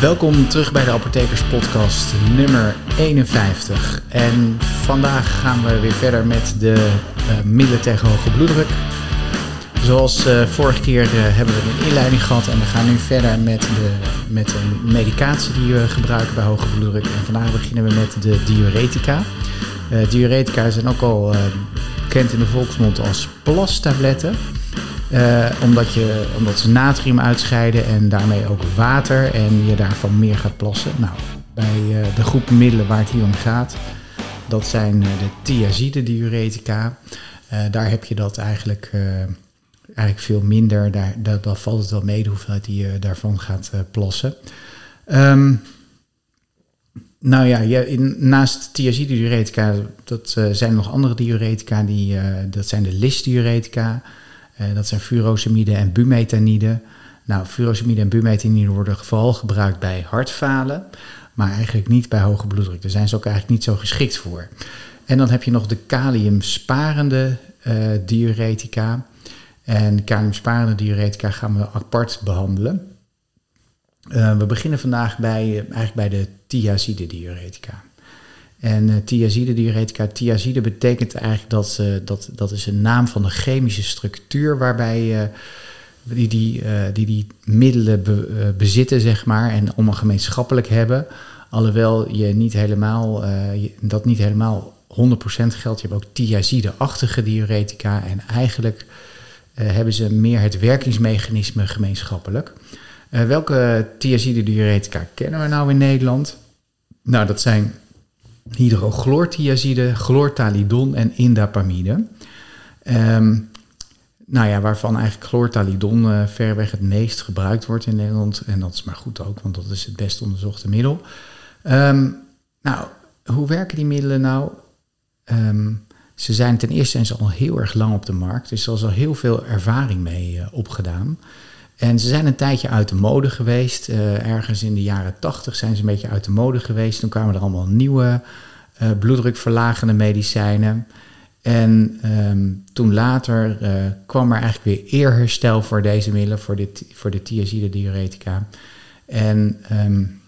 Welkom terug bij de Apothekers Podcast nummer 51. En vandaag gaan we weer verder met de uh, middelen tegen hoge bloeddruk. Zoals uh, vorige keer uh, hebben we een inleiding gehad en we gaan nu verder met, de, met een medicatie die we gebruiken bij hoge bloeddruk. En vandaag beginnen we met de diuretica. diuretica zijn ook al bekend in de volksmond als plastabletten. Uh, omdat, je, omdat ze natrium uitscheiden en daarmee ook water en je daarvan meer gaat plassen. Nou, bij uh, de groep middelen waar het hier om gaat, dat zijn uh, de thiazide diuretica. daar heb je dat eigenlijk, eigenlijk veel minder. Daar, valt het wel mee de hoeveelheid die je daarvan gaat plassen. Um, nou ja, in, naast thiazide diuretica, dat zijn er nog andere diuretica. Die, dat zijn de lysdiuretica. Uh, dat zijn furosemide en bumetanide. Nou, furosemide en bumetanide worden vooral gebruikt bij hartfalen, maar eigenlijk niet bij hoge bloeddruk. Daar zijn ze ook eigenlijk niet zo geschikt voor. En dan heb je nog de kaliumsparende uh, diuretica. En kaliumsparende diuretica gaan we apart behandelen. Uh, we beginnen vandaag bij, eigenlijk bij de thiazide diuretica. En uh, thiazide diuretica, thiazide betekent eigenlijk dat, uh, dat dat is een naam van de chemische structuur waarbij uh, die, die, die die middelen be, bezitten, zeg maar, en allemaal gemeenschappelijk hebben. Alhoewel je niet helemaal, je, dat niet helemaal 100% geldt. Je hebt ook thiazide-achtige diuretica en eigenlijk hebben ze meer het werkingsmechanisme gemeenschappelijk. welke thiazide diuretica kennen we nou in Nederland? Nou, dat zijn hydrochlorthiazide, chlortalidon en indapamide. Um, nou ja, waarvan eigenlijk chlortalidon uh, verreweg het meest gebruikt wordt in Nederland. En dat is maar goed ook, want dat is het best onderzochte middel. Um, nou, hoe werken die middelen nou? Um, ze zijn ten eerste zijn al heel erg lang op de markt, dus er is al heel veel ervaring mee uh, opgedaan. En ze zijn een tijdje uit de mode geweest. Uh, ergens in de jaren tachtig zijn ze een beetje uit de mode geweest. Toen kwamen er allemaal nieuwe uh, bloeddrukverlagende medicijnen. En um, toen later uh, kwam er eigenlijk weer eerherstel voor deze middelen, voor de, voor de thiazide diuretica. En um,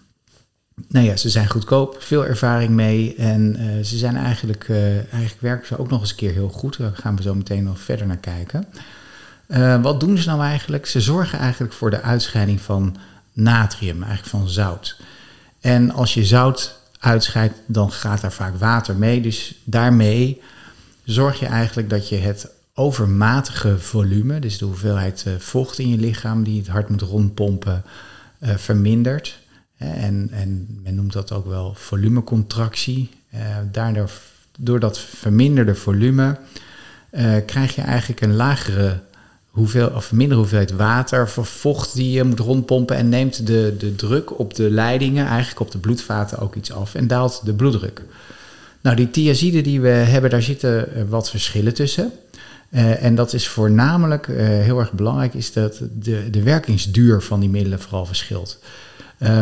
nou ja, ze zijn goedkoop, veel ervaring mee. En ze zijn eigenlijk, eigenlijk werken ze ook nog eens een keer heel goed. Daar gaan we zo meteen nog verder naar kijken. Uh, wat doen ze nou eigenlijk? Ze zorgen eigenlijk voor de uitscheiding van natrium, eigenlijk van zout. En als je zout uitscheidt, dan gaat daar vaak water mee. Dus daarmee zorg je eigenlijk dat je het overmatige volume, dus de hoeveelheid uh, vocht in je lichaam die het hart moet rondpompen, uh, vermindert. En, en, men noemt dat ook wel volumecontractie. daardoor, door dat verminderde volume krijg je eigenlijk een lagere hoeveel, of minder hoeveelheid water vocht die je moet rondpompen en neemt de, de druk op de leidingen, eigenlijk op de bloedvaten ook iets af en daalt de bloeddruk. Nou, die thiazide die we hebben, daar zitten eh, wat verschillen tussen. Uh, en dat is voornamelijk uh, heel erg belangrijk, is dat de, de werkingsduur van die middelen vooral verschilt.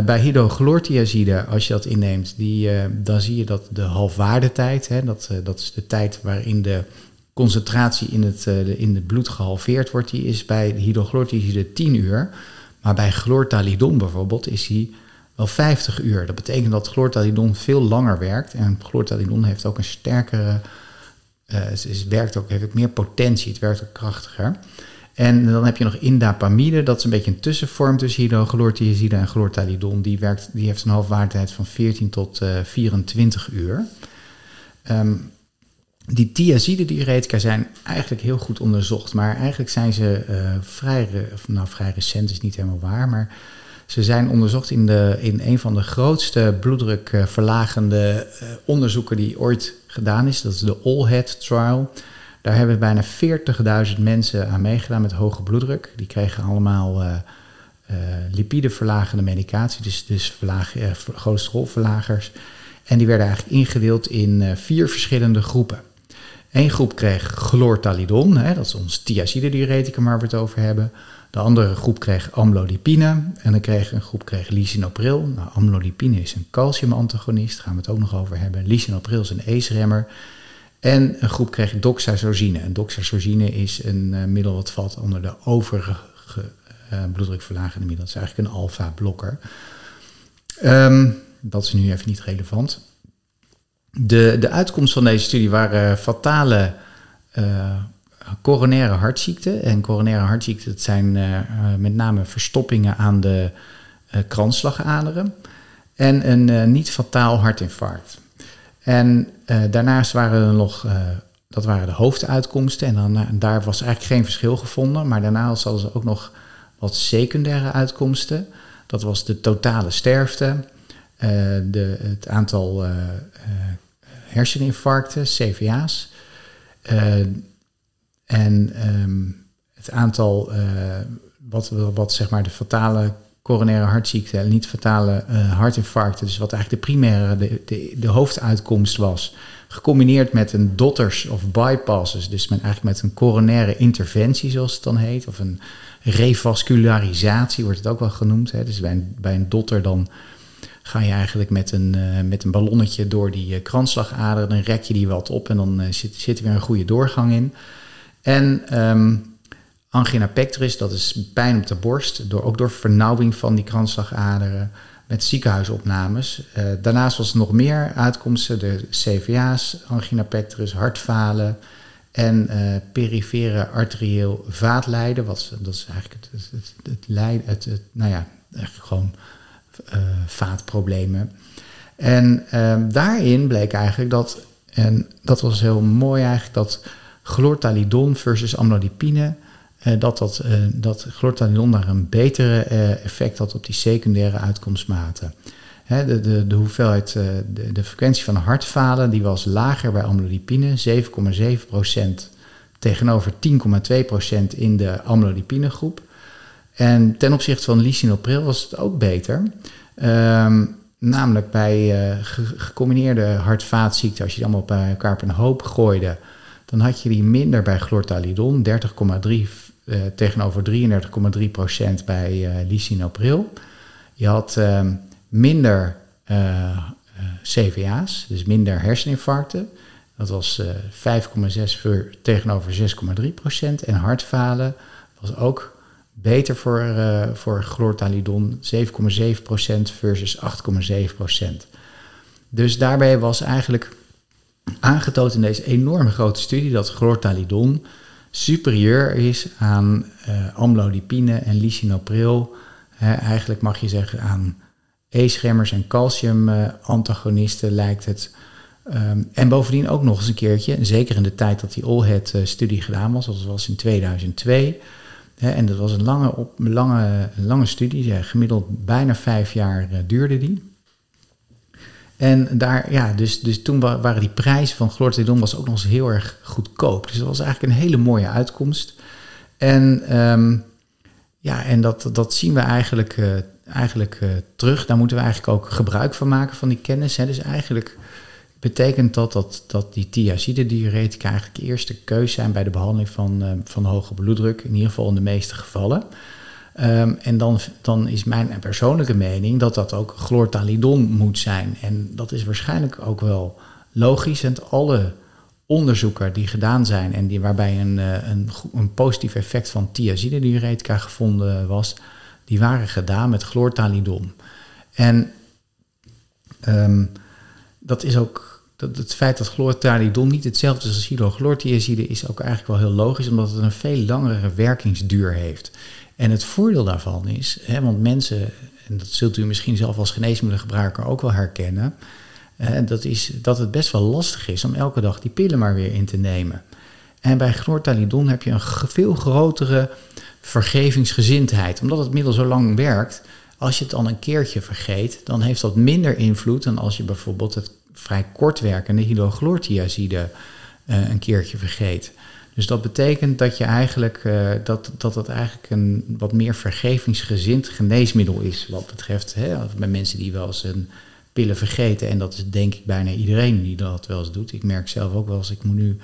Bij hydrochlorthiazide, als je dat inneemt, die, dan zie je dat de halfwaardetijd, hè, dat, dat is de tijd waarin de concentratie in het, uh, in het bloed gehalveerd wordt, die is bij hydrochlorthiazide 10 uur. Maar bij chlortalidon bijvoorbeeld is die wel 50 uur. Dat betekent dat chlortalidon veel langer werkt. En chlortalidon heeft ook een sterkere, uh, het werkt ook, heeft ook meer potentie, het werkt ook krachtiger. En dan heb je nog indapamide, dat is een beetje een tussenvorm tussen hydrochlorthiazide en chlortalidon. Die, werkt, die heeft een halfwaardheid van 14 tot uh, 24 uur. Um, die thiazide diuretica zijn eigenlijk heel goed onderzocht, maar eigenlijk zijn ze uh, vrij, nou vrij recent is niet helemaal waar, maar ze zijn onderzocht in, de, in een van de grootste bloeddrukverlagende uh, onderzoeken die ooit gedaan is. Dat is de AllHead Trial. Daar hebben bijna 40.000 mensen aan meegedaan met hoge bloeddruk. Die kregen allemaal uh, lipideverlagende medicatie, dus, dus verlaag, cholesterolverlagers. En die werden eigenlijk ingedeeld in vier verschillende groepen. Eén groep kreeg chlortalidon, hè, dat is ons thiazide diureticum waar we het over hebben. De andere groep kreeg amlodipine en dan kreeg een groep kreeg lisinopril. Nou, amlodipine is een calciumantagonist, daar gaan we het ook nog over hebben. Lisinopril is een ACE-remmer. En een groep kreeg doxazosine. En doxazosine is een uh, middel wat valt onder de overige uh, bloeddrukverlagende middelen. Dat is eigenlijk een alfa-blokker. Ehm, dat is nu even niet relevant. De, de uitkomst van deze studie waren fatale uh, coronaire hartziekten. En coronaire hartziekten dat zijn uh, met name verstoppingen aan de kransslagaderen. En een niet fataal hartinfarct. En daarnaast waren er nog, dat waren de hoofduitkomsten. En dan, daar was eigenlijk geen verschil gevonden. Maar daarnaast hadden ze ook nog wat secundaire uitkomsten. Dat was de totale sterfte, de, het aantal herseninfarcten, CVA's. En um, het aantal, wat, wat zeg maar de fatale coronaire hartziekte en niet fatale hartinfarcten, dus wat eigenlijk de primaire, de, de, de, hoofduitkomst was, gecombineerd met een dotters of bypasses, dus met, eigenlijk met een coronaire interventie zoals het dan heet, of een revascularisatie wordt het ook wel genoemd. Hè. Dus bij een, bij een dotter dan ga je eigenlijk met een, uh, met een ballonnetje door die uh, kransslagader, dan rek je die wat op en dan uh, zit, zit er weer een goede doorgang in. En um, angina pectoris, dat is pijn op de borst, door, ook door vernauwing van die kransslagaderen met ziekenhuisopnames. daarnaast was er nog meer uitkomsten, de CVA's, angina pectoris, hartfalen en perifere arterieel vaatlijden. Wat, dat is eigenlijk het, het, het, het, nou ja, gewoon vaatproblemen. En ehm, daarin bleek eigenlijk dat, en dat was heel mooi eigenlijk, dat glortalidon versus amlodipine, uh, dat, dat, uh, dat glortalidon daar een betere effect had op die secundaire uitkomstmaten. De, de, de hoeveelheid, de, de frequentie van hartfalen, die was lager bij amlodipine, 7,7% tegenover 10,2% in de amlodipine groep. En ten opzichte van lisinopril was het ook beter. Um, namelijk bij uh, gecombineerde hart-vaatziekten, als je die allemaal bij elkaar op een hoop gooide, dan had je die minder bij glortalidon, 30,3 uh, tegenover 33,3 procent bij uh, lisinopril. Je had uh, minder CVA's, dus minder herseninfarcten. Dat was 5,6 tegenover 6,3 procent. En hartfalen was ook beter voor, uh, voor chlortalidon, 7,7% versus 8,7%. Dus daarbij was eigenlijk aangetoond in deze enorme grote studie dat chlortalidon superieur is aan uh, amlodipine en lisinopril. eigenlijk mag je zeggen aan E-schemmers en calcium-antagonisten lijkt het. Um, en bovendien ook nog eens een keertje, zeker in de tijd dat die Allhead-studie gedaan was, dat was in 2002 en dat was een lange, op, lange, lange studie, gemiddeld bijna vijf jaar uh, duurde die. En daar, ja, dus, dus toen waren die prijzen van chlorthalidon was ook nog eens heel erg goedkoop. Dus dat was eigenlijk een hele mooie uitkomst. En um, ja, en dat, dat zien we eigenlijk, uh, eigenlijk uh, terug. Daar moeten we eigenlijk ook gebruik van maken van die kennis. Hè. Dus eigenlijk betekent dat dat, dat die thiazide-diuretica eigenlijk de eerste keus zijn bij de behandeling van, uh, van hoge bloeddruk, in ieder geval in de meeste gevallen. Um, en dan, dan is mijn persoonlijke mening dat dat ook chlortalidon moet zijn. En dat is waarschijnlijk ook wel logisch. En alle onderzoeken die gedaan zijn en die, waarbij een, uh, een, een positief effect van thiazide-diuretica gevonden was, die waren gedaan met chlortalidon. En um, dat is ook dat het feit dat chlortalidon niet hetzelfde is als hydrochlorthiazide is ook eigenlijk wel heel logisch, omdat het een veel langere werkingsduur heeft. En het voordeel daarvan is, hè, want mensen, en dat zult u misschien zelf als geneesmiddelengebruiker ook wel herkennen, hè, dat is dat het best wel lastig is om elke dag die pillen maar weer in te nemen. En bij chlortalidon heb je een veel grotere vergevingsgezindheid, omdat het middel zo lang werkt. Als je het dan een keertje vergeet, dan heeft dat minder invloed dan als je bijvoorbeeld het vrij kortwerkende hydrochlorthiazide uh, een keertje vergeet. Dus dat betekent dat je eigenlijk uh, dat, dat het eigenlijk een wat meer vergevingsgezind geneesmiddel is. Wat betreft hè, bij mensen die wel eens een pillen vergeten. En dat is denk ik bijna iedereen die dat wel eens doet. Ik merk zelf ook wel eens, ik moet nu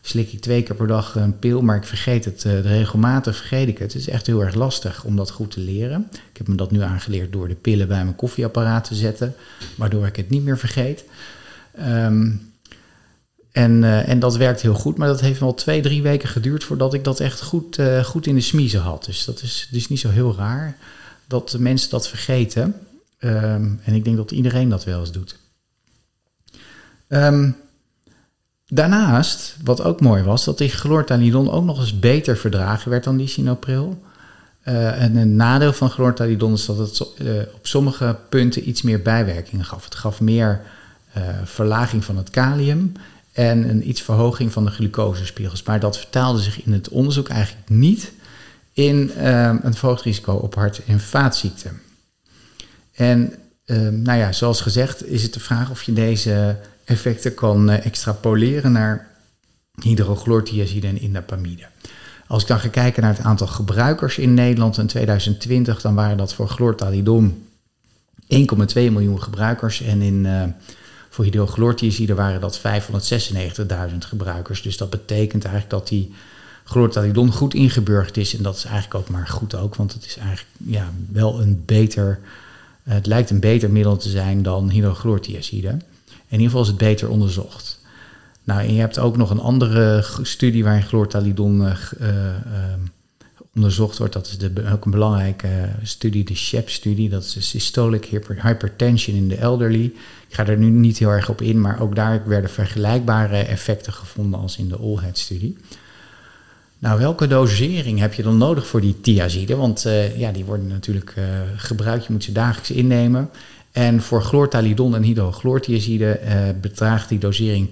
slik ik twee keer per dag een pil, maar ik vergeet het uh, regelmatig, vergeet ik het. Het is echt heel erg lastig om dat goed te leren. Ik heb me dat nu aangeleerd door de pillen bij mijn koffieapparaat te zetten, waardoor ik het niet meer vergeet. Um, en, uh, en dat werkt heel goed, maar dat heeft wel twee, drie weken geduurd voordat ik dat echt goed, uh, goed in de smiezen had. Dus dat is, niet zo heel raar dat mensen dat vergeten. Ehm, en ik denk dat iedereen dat wel eens doet. Um, daarnaast, wat ook mooi was, dat die chlortalidon ook nog eens beter verdragen werd dan die sinopril. Uh, en een nadeel van chlortalidon is dat het uh, op sommige punten iets meer bijwerkingen gaf. Het gaf meer uh, verlaging van het kalium en een iets verhoging van de glucosespiegels. Maar dat vertaalde zich in het onderzoek eigenlijk niet in een verhoogd risico op hart- en vaatziekten. En nou ja, zoals gezegd is het de vraag of je deze effecten kan extrapoleren naar hydrochlorthiazide en indapamide. Als ik dan ga kijken naar het aantal gebruikers in Nederland in 2020, dan waren dat voor chlortalidon 1,2 miljoen gebruikers. En in, uh, voor hydrochlorthiazide waren dat 596.000 gebruikers. Dus dat betekent eigenlijk dat die chlortalidon goed ingeburgerd is. En dat is eigenlijk ook maar goed ook, want het is eigenlijk ja, wel een beter... Het lijkt een beter middel te zijn dan hydrochlorthiazide. In ieder geval is het beter onderzocht. Nou, je hebt ook nog een andere studie waarin chlortalidon uh, onderzocht wordt. Dat is de, ook een belangrijke studie, de SHEP-studie. Dat is de systolic hypertension in de elderly. Ik ga er nu niet heel erg op in, maar ook daar werden vergelijkbare effecten gevonden als in de AllHead-studie. Nou, welke dosering heb je dan nodig voor die thiazide? Want uh, ja, die worden natuurlijk gebruikt, je moet ze dagelijks innemen. En voor chlortalidon en hydrochlorthiazide eh, bedraagt die dosering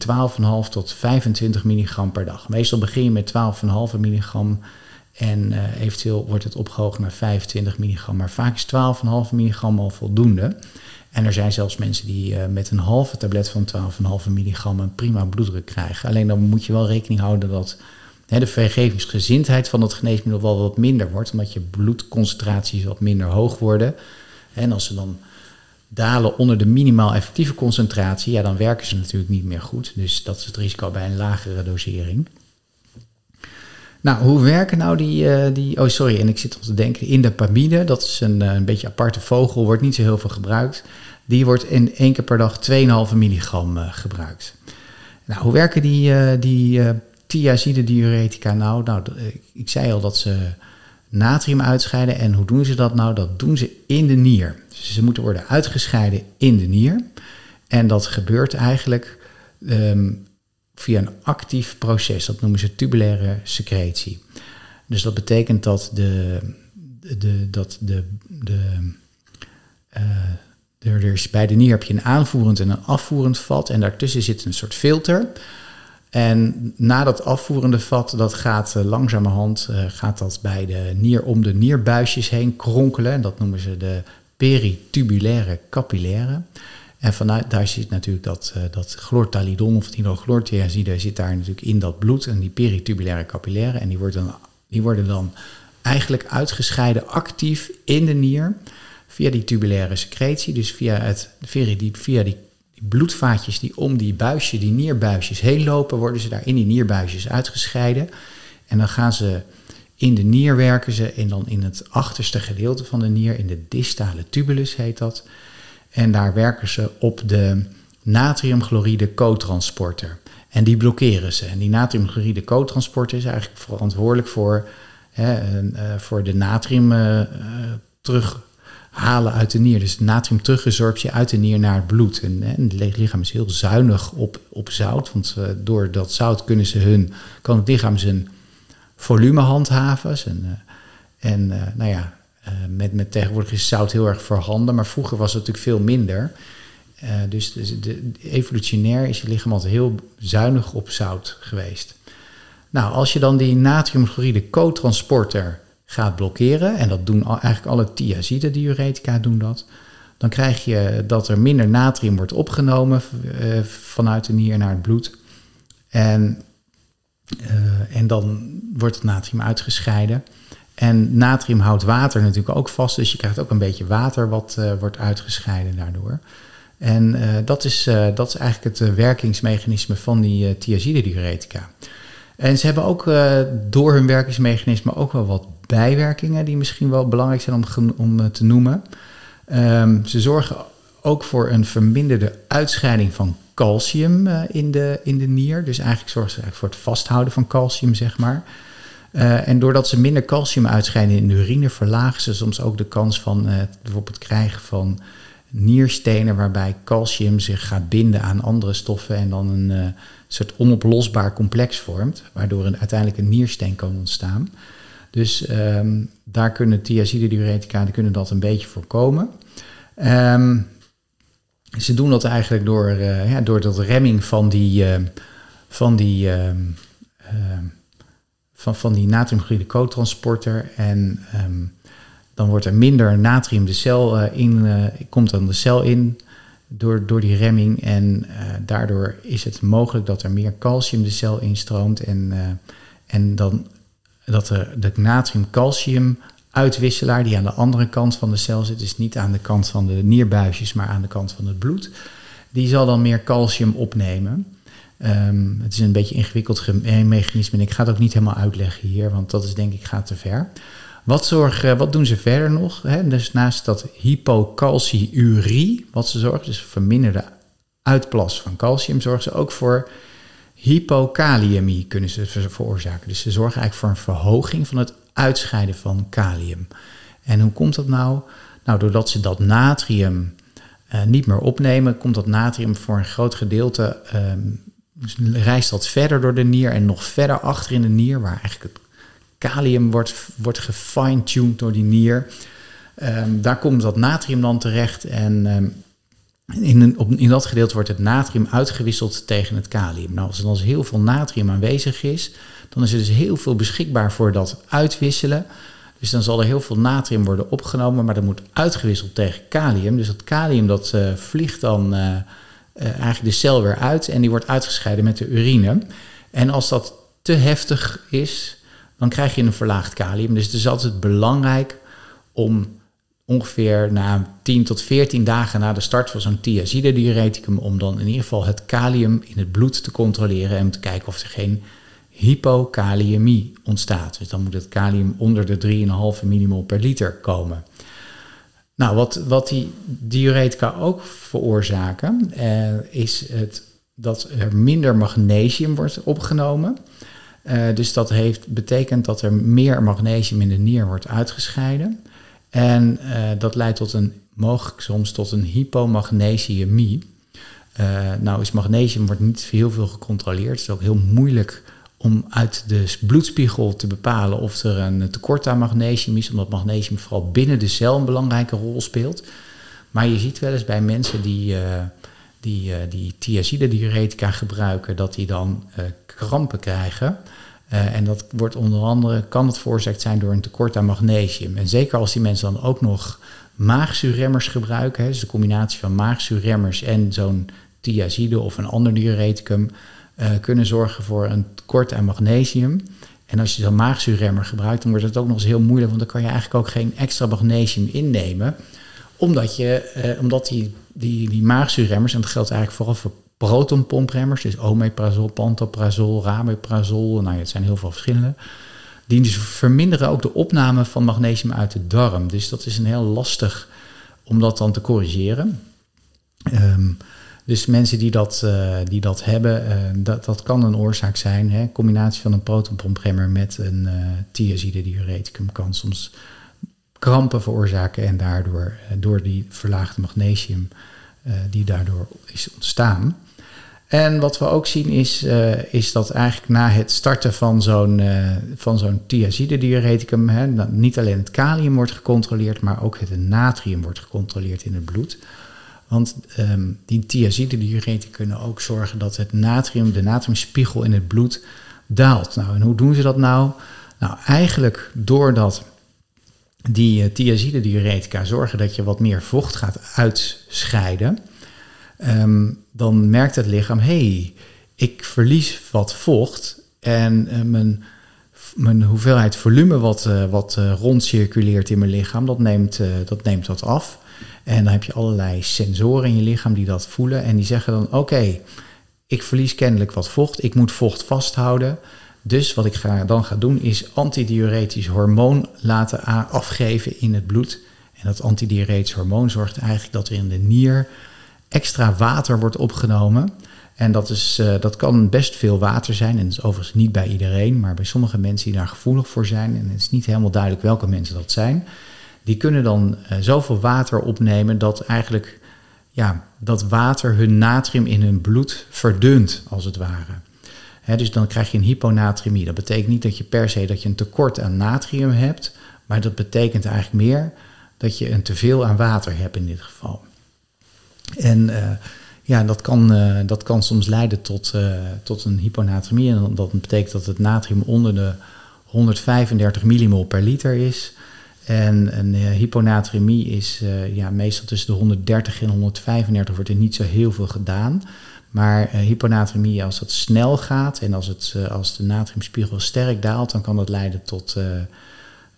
12,5 tot 25 milligram per dag. Meestal begin je met 12,5 milligram en uh, eventueel wordt het opgehoogd naar 25 milligram. Maar vaak is 12,5 milligram al voldoende. En er zijn zelfs mensen die uh, met een halve tablet van 12,5 milligram een prima bloeddruk krijgen. Alleen dan moet je wel rekening houden dat hè, de vergevingsgezindheid van het geneesmiddel wel wat minder wordt, omdat je bloedconcentraties wat minder hoog worden. En als ze dan dalen onder de minimaal effectieve concentratie, ja, dan werken ze natuurlijk niet meer goed. Dus dat is het risico bij een lagere dosering. Nou, hoe werken nou die, uh, die oh sorry, en ik zit op te denken, indapamide, dat is een, eh, een beetje aparte vogel, wordt niet zo heel veel gebruikt. Die wordt in één keer per dag 2,5 milligram uh, gebruikt. Nou, hoe werken die, uh, die thiazide diuretica nou? Nou, ik zei al dat ze natrium uitscheiden. En hoe doen ze dat nou? Dat doen ze in de nier. Dus ze moeten worden uitgescheiden in de nier. En dat gebeurt eigenlijk um, via een actief proces. Dat noemen ze tubulaire secretie. Dus dat betekent dat de, de, dat de, de, uh, er is bij de nier heb je een aanvoerend en een afvoerend vat. En daartussen zit een soort filter. En na dat afvoerende vat, dat gaat uh, langzamerhand uh, gaat dat bij de nier om de nierbuisjes heen kronkelen. En dat noemen ze de peritubulaire capillaire. En vanuit daar zit natuurlijk dat, uh, dat chlortalidon of hydrochlorthiazide zit daar natuurlijk in dat bloed en die peritubulaire capillaire. En die worden, dan, die worden dan eigenlijk uitgescheiden actief in de nier via die tubulaire secretie. Dus via, het, die, via die bloedvaatjes die om die buisje, die nierbuisjes heen lopen, worden ze daar in die nierbuisjes uitgescheiden. En dan gaan ze in de nier werken ze en dan in het achterste gedeelte van de nier, in de distale tubulus heet dat. En daar werken ze op de natriumchloride cotransporter. En die blokkeren ze. En die natriumchloride cotransporter is eigenlijk verantwoordelijk voor, hè, uh, voor de natrium uh, terug halen uit de nier. Dus natrium terugresorptie uit de nier naar het bloed. En, en het lichaam is heel zuinig op, op zout. Want uh, door dat zout kunnen ze hun, kan het lichaam zijn volume handhaven. Zijn, uh, en uh, nou ja, met, met tegenwoordig is zout heel erg voorhanden. Maar vroeger was het natuurlijk veel minder. dus, dus de, evolutionair is je lichaam altijd heel zuinig op zout geweest. Nou, als je dan die natriumchloride co-transporter gaat blokkeren, en dat doen eigenlijk alle thiazide diuretica doen dat, dan krijg je dat er minder natrium wordt opgenomen uh, vanuit de nier naar het bloed. En, uh, en dan wordt het natrium uitgescheiden. En natrium houdt water natuurlijk ook vast, dus je krijgt ook een beetje water wat uh, wordt uitgescheiden daardoor. En dat, is, dat is eigenlijk het werkingsmechanisme van die thiazide diuretica. En ze hebben ook door hun werkingsmechanisme ook wel wat bijwerkingen die misschien wel belangrijk zijn om, om eh, te noemen. Um, ze zorgen ook voor een verminderde uitscheiding van calcium uh, in, de, in de nier. Dus eigenlijk zorgen ze voor het vasthouden van calcium, zeg maar. Uh, en doordat ze minder calcium uitscheiden in de urine, verlagen ze soms ook de kans van uh, bijvoorbeeld krijgen van nierstenen waarbij calcium zich gaat binden aan andere stoffen en dan een soort onoplosbaar complex vormt, waardoor een, uiteindelijk een niersteen kan ontstaan. Dus um, daar kunnen thiazide-diuretica kunnen dat een beetje voorkomen. Um, ze doen dat eigenlijk door, uh, ja, door dat remming van die, uh, van die, uh, van, van die. En dan wordt er minder natrium de cel in, komt dan de cel in door, door die remming. En daardoor is het mogelijk dat er meer calcium de cel instroomt. En, en dan dat de, natrium-calcium uitwisselaar die aan de andere kant van de cel zit, dus niet aan de kant van de nierbuisjes, maar aan de kant van het bloed, die zal dan meer calcium opnemen. Um, het is een beetje ingewikkeld mechanisme en ik ga het ook niet helemaal uitleggen hier, want dat is denk ik gaat te ver. Wat, zorgen, wat doen ze verder nog? Dus naast dat hypocalciurie, wat ze zorgen, dus verminderde uitplas van calcium, zorgen ze ook voor hypokaliëmie kunnen ze veroorzaken. Dus ze zorgen eigenlijk voor een verhoging van het uitscheiden van kalium. En hoe komt dat nou? Nou, doordat ze dat natrium uh, niet meer opnemen, komt dat natrium voor een groot gedeelte, um, reist dat verder door de nier en nog verder achter in de nier, waar eigenlijk het kalium wordt, wordt gefine-tuned door die nier. Um, daar komt dat natrium dan terecht en um, in, op, in dat gedeelte wordt het natrium uitgewisseld tegen het kalium. Nou, als er dan heel veel natrium aanwezig is, dan is er dus heel veel beschikbaar voor dat uitwisselen. Dus dan zal er heel veel natrium worden opgenomen, maar dat moet uitgewisseld tegen kalium. Dus dat kalium dat uh, vliegt dan uh, uh, eigenlijk de cel weer uit en die wordt uitgescheiden met de urine. En als dat te heftig is, dan krijg je een verlaagd kalium. Dus het is altijd belangrijk om ongeveer na 10 tot 14 dagen na de start van zo'n thiazide-diureticum om dan in ieder geval het kalium in het bloed te controleren en om te kijken of er geen hypokaliëmie ontstaat. Dus dan moet het kalium onder de 3,5 millimol per liter komen. Nou, wat, wat die diuretica ook veroorzaken, eh, is het, dat er minder magnesium wordt opgenomen. Uh, dus dat heeft, betekent dat er meer magnesium in de nier wordt uitgescheiden. En uh, dat leidt tot een, mogelijk soms tot een hypomagnesiëmie. Uh, nou is magnesium wordt niet heel veel gecontroleerd. Het is ook heel moeilijk om uit de bloedspiegel te bepalen of er een tekort aan magnesium is, omdat magnesium vooral binnen de cel een belangrijke rol speelt. Maar je ziet wel eens bij mensen die, uh, die, uh, die thiazide-diuretica gebruiken, dat die dan krampen krijgen. En dat wordt onder andere, kan het veroorzaakt zijn door een tekort aan magnesium. En zeker als die mensen dan ook nog maagzuurremmers gebruiken, hè, dus de combinatie van maagzuurremmers en zo'n thiazide of een ander diureticum, uh, kunnen zorgen voor een tekort aan magnesium. En als je zo'n maagzuurremmer gebruikt, dan wordt het ook nog eens heel moeilijk, want dan kan je eigenlijk ook geen extra magnesium innemen. Omdat, je, uh, omdat die, die, die maagzuurremmers, en dat geldt eigenlijk vooral voor protonpompremmers, dus omeprazol, pantoprazol, rameprazol, nou ja, het zijn heel veel verschillende. Die dus verminderen ook de opname van magnesium uit de darm. Dus dat is een heel lastig om dat dan te corrigeren. Um, dus mensen die dat, uh, die dat hebben, uh, dat, dat kan een oorzaak zijn. Hè? Combinatie van een protonpompremmer met een uh, thiazide diureticum kan soms krampen veroorzaken en daardoor door die verlaagde magnesium die daardoor is ontstaan. En wat we ook zien is, is dat eigenlijk na het starten van zo'n van zo'n thiazide diureticum, hè, niet alleen het kalium wordt gecontroleerd, maar ook het natrium wordt gecontroleerd in het bloed. Want um, die thiazide-diureten kunnen ook zorgen dat het natrium, de natriumspiegel in het bloed daalt. Nou, en hoe doen ze dat nou? Nou, eigenlijk doordat die uh, thiazide-diuretica zorgen dat je wat meer vocht gaat uitscheiden, um, dan merkt het lichaam, hey, ik verlies wat vocht en uh, mijn, mijn hoeveelheid volume wat, uh, wat rondcirculeert in mijn lichaam, dat neemt, dat neemt wat af. En dan heb je allerlei sensoren in je lichaam die dat voelen. En die zeggen dan: Oké, ik verlies kennelijk wat vocht. Ik moet vocht vasthouden. Dus wat ik ga, dan ga doen is antidiuretisch hormoon laten afgeven in het bloed. En dat antidiuretisch hormoon zorgt eigenlijk dat er in de nier extra water wordt opgenomen. En dat, is, uh, dat kan best veel water zijn. En dat is overigens niet bij iedereen, maar bij sommige mensen die daar gevoelig voor zijn. En het is niet helemaal duidelijk welke mensen dat zijn die kunnen dan uh, zoveel water opnemen dat eigenlijk ja, dat water hun natrium in hun bloed verdunt, als het ware. dus dan krijg je een hyponatriëmie. Dat betekent niet dat je per se dat je een tekort aan natrium hebt, maar dat betekent eigenlijk meer dat je een teveel aan water hebt in dit geval. En uh, ja, dat kan, uh, dat kan soms leiden tot, uh, tot een hyponatremie. En dat betekent dat het natrium onder de 135 millimol per liter is. En een hyponatremie is ja, meestal tussen de 130 en 135 wordt er niet zo heel veel gedaan. Maar hyponatremie, als dat snel gaat en als, het, als de natriumspiegel sterk daalt, dan kan dat leiden tot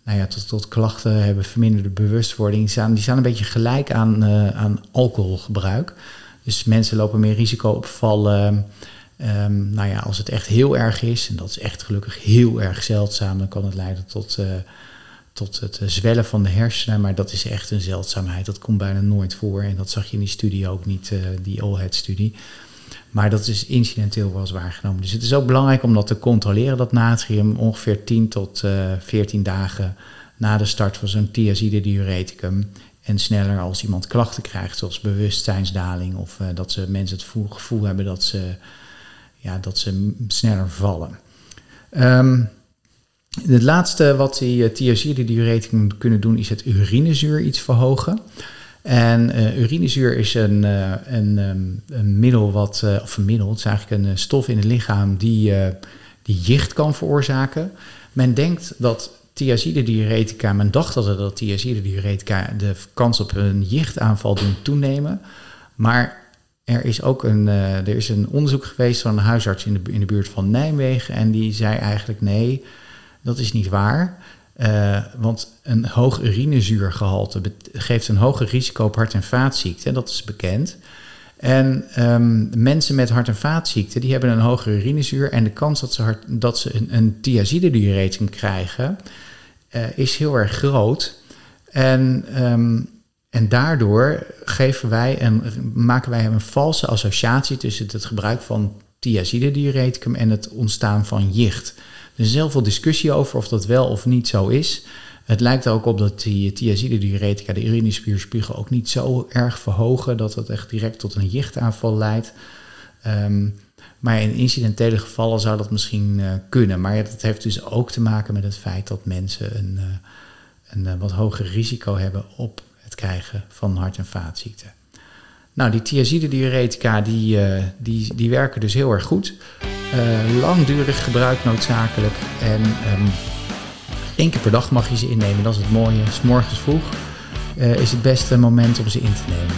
nou ja, tot, tot klachten hebben, verminderde bewustwording. Die staan, die een beetje gelijk aan, uh, aan alcoholgebruik. Dus mensen lopen meer risico op vallen. Um, nou ja, als het echt heel erg is, en dat is echt gelukkig heel erg zeldzaam, dan kan het leiden tot, uh, tot het zwellen van de hersenen. Maar dat is echt een zeldzaamheid. Dat komt bijna nooit voor. En dat zag je in die studie ook niet, uh, die OLHED-studie. Maar dat is incidenteel wel eens waargenomen. Dus het is ook belangrijk om dat te controleren, dat natrium, ongeveer 10 tot uh, eh, 14 dagen na de start van zo'n thiazide diureticum. En sneller als iemand klachten krijgt, zoals bewustzijnsdaling of uh, dat ze mensen het gevoel hebben dat ze, ja, dat ze sneller vallen. Um, het laatste wat die uh, thiazide diureticum kunnen doen is het urinezuur iets verhogen. En uh, urinezuur is een, uh, een, um, een, middel wat, uh, of een middel, het is eigenlijk een stof in het lichaam die, die jicht kan veroorzaken. Men denkt dat thiazide diuretica, men dacht dat, dat thiazide diuretica de kans op een jichtaanval doen toenemen. Maar er is ook een, er is een onderzoek geweest van een huisarts in de, in de buurt van Nijmegen en die zei eigenlijk nee, dat is niet waar. Uh, want een hoog urinezuurgehalte geeft een hoger risico op hart- en vaatziekten, dat is bekend. En um, mensen met hart- en vaatziekten die hebben een hoger urinezuur en de kans dat ze, hart, dat ze een, een krijgen uh, is heel erg groot. En, um, en daardoor geven wij een, maken wij een valse associatie tussen het gebruik van thiazide en het ontstaan van jicht. Er is heel veel discussie over of dat wel of niet zo is. Het lijkt er ook op dat die thiazide-diuretica de urinespierspiegel ook niet zo erg verhogen dat dat echt direct tot een jichtaanval leidt. Um, maar in incidentele gevallen zou dat misschien uh, kunnen. Maar dat heeft dus ook te maken met het feit dat mensen een, uh, een uh, wat hoger risico hebben op het krijgen van hart- en vaatziekten. Nou, die thiazide-diuretica die, die werken dus heel erg goed. Uh, langdurig gebruik noodzakelijk. En um, één keer per dag mag je ze innemen. Dat is het mooie. S morgens vroeg uh, is het beste moment om ze in te nemen.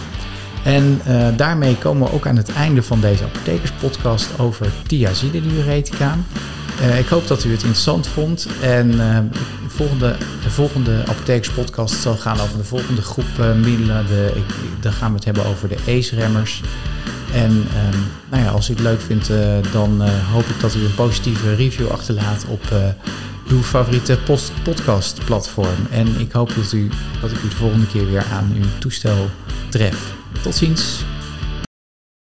En uh, daarmee komen we ook aan het einde van deze apothekerspodcast over thiazide diuretica. ik hoop dat u het interessant vond. En de volgende, de volgende apothekerspodcast zal gaan over de volgende groep middelen. De, ik, dan gaan we het hebben over de ACE-remmers. En um, nou ja, als u het leuk vindt, uh, dan uh, hoop ik dat u een positieve review achterlaat op uh, uw favoriete podcastplatform. En ik hoop dat, u, dat ik u de volgende keer weer aan uw toestel tref. Tot ziens!